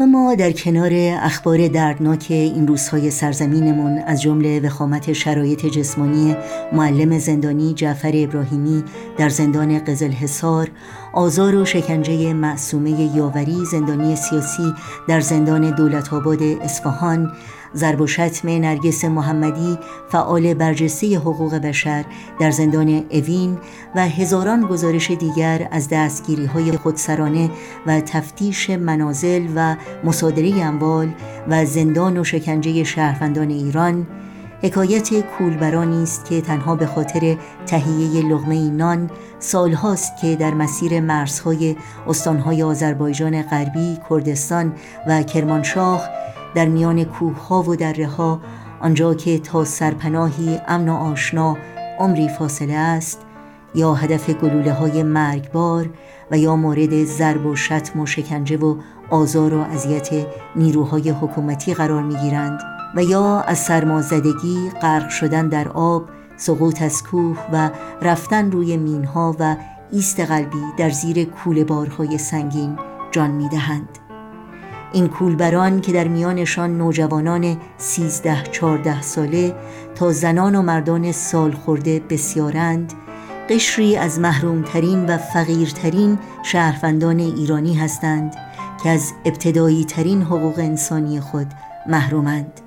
و ما در کنار اخبار دردناک این روزهای سرزمینمون از جمله وخامت شرایط جسمانی معلم زندانی جعفر ابراهیمی در زندان قزل حصار آزار و شکنجه معصومه یاوری زندانی سیاسی در زندان دولت آباد اصفهان ضرب و شتم نرگس محمدی فعال برجسته حقوق بشر در زندان اوین و هزاران گزارش دیگر از دستگیری های خودسرانه و تفتیش منازل و مصادره اموال و زندان و شکنجه شهروندان ایران حکایت کولبرانی است که تنها به خاطر تهیه لغمه نان سالهاست که در مسیر مرزهای استانهای آذربایجان غربی، کردستان و کرمانشاه در میان کوه ها و دره ها آنجا که تا سرپناهی امن و آشنا عمری فاصله است یا هدف گلوله های مرگبار و یا مورد ضرب و شتم و شکنجه و آزار و اذیت نیروهای حکومتی قرار می گیرند و یا از سرمازدگی غرق شدن در آب سقوط از کوه و رفتن روی مینها و ایست قلبی در زیر کوله بارهای سنگین جان می دهند. این کولبران که در میانشان نوجوانان سیزده چارده ساله تا زنان و مردان سال خورده بسیارند قشری از محرومترین و فقیرترین شهروندان ایرانی هستند که از ابتدایی ترین حقوق انسانی خود محرومند.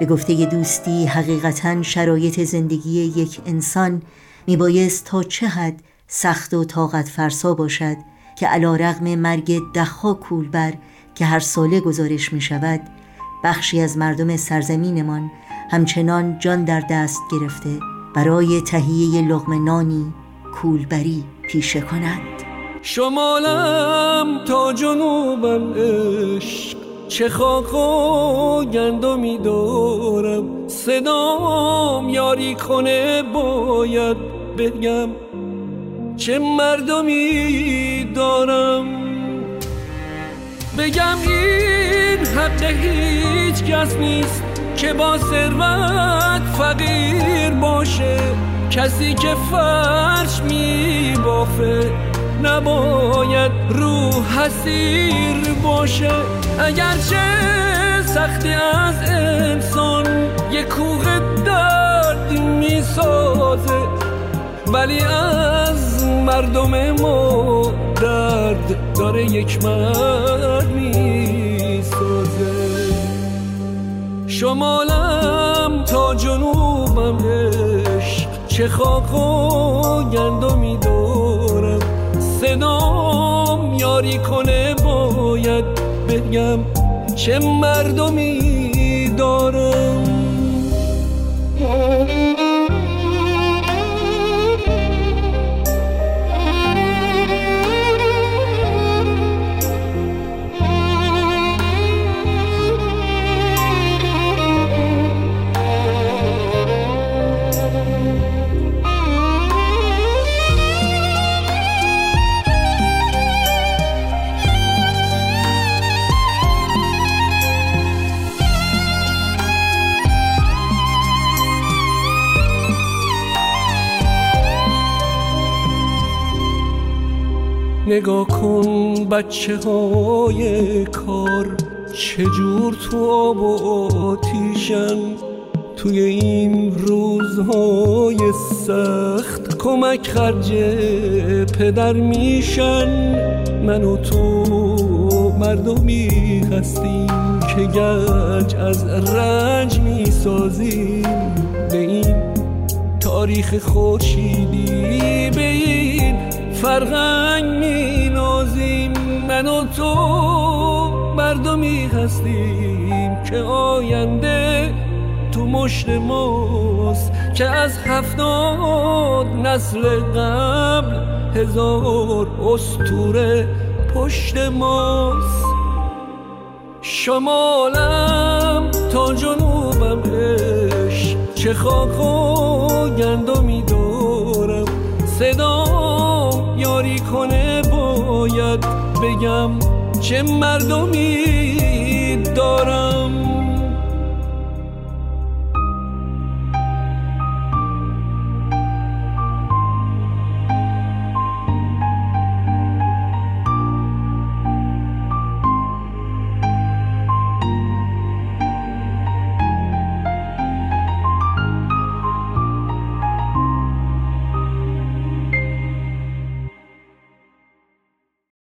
به گفته دوستی حقیقتا شرایط زندگی یک انسان میبایست تا چه حد سخت و طاقت فرسا باشد که علا رغم مرگ دهها کولبر که هر ساله گزارش می شود بخشی از مردم سرزمینمان همچنان جان در دست گرفته برای تهیه لغم نانی کولبری پیشه کنند. شمالم تا جنوبم عشق چه خاک و گندمی دارم صدام یاری کنه باید بگم چه مردمی دارم. بگم این حق هیچ کس نیست که با ثروت فقیر باشه. کسی که فرش می بافه نباید روح حسیر باشه. اگرچه سختی از انسان یک کوه درد می سازه ولی از مردم ما درد داره یک مرد می سازه شمالم تا جنوبم عشق. چه خاک و گندمی دارم. صدام یاری کنه باید بگم چه مردمی دارم. نگاه کن بچه های کار چجور تو آب و آتیشن؟ توی این روزهای سخت کمک خرج پدر میشن. من و تو مردمی هستیم که گنج از رنج می‌سازیم. به این تاریخ خورشیدی به این فرهنگ می نازیم من و تو مردمی هستیم که آینده تو مشت ماست. که از هفتاد نسل قبل هزار استوره پشت ماست. شمالم تا جنوبم عشق. چه خاک و گندمی بگم چه مردمی دارم.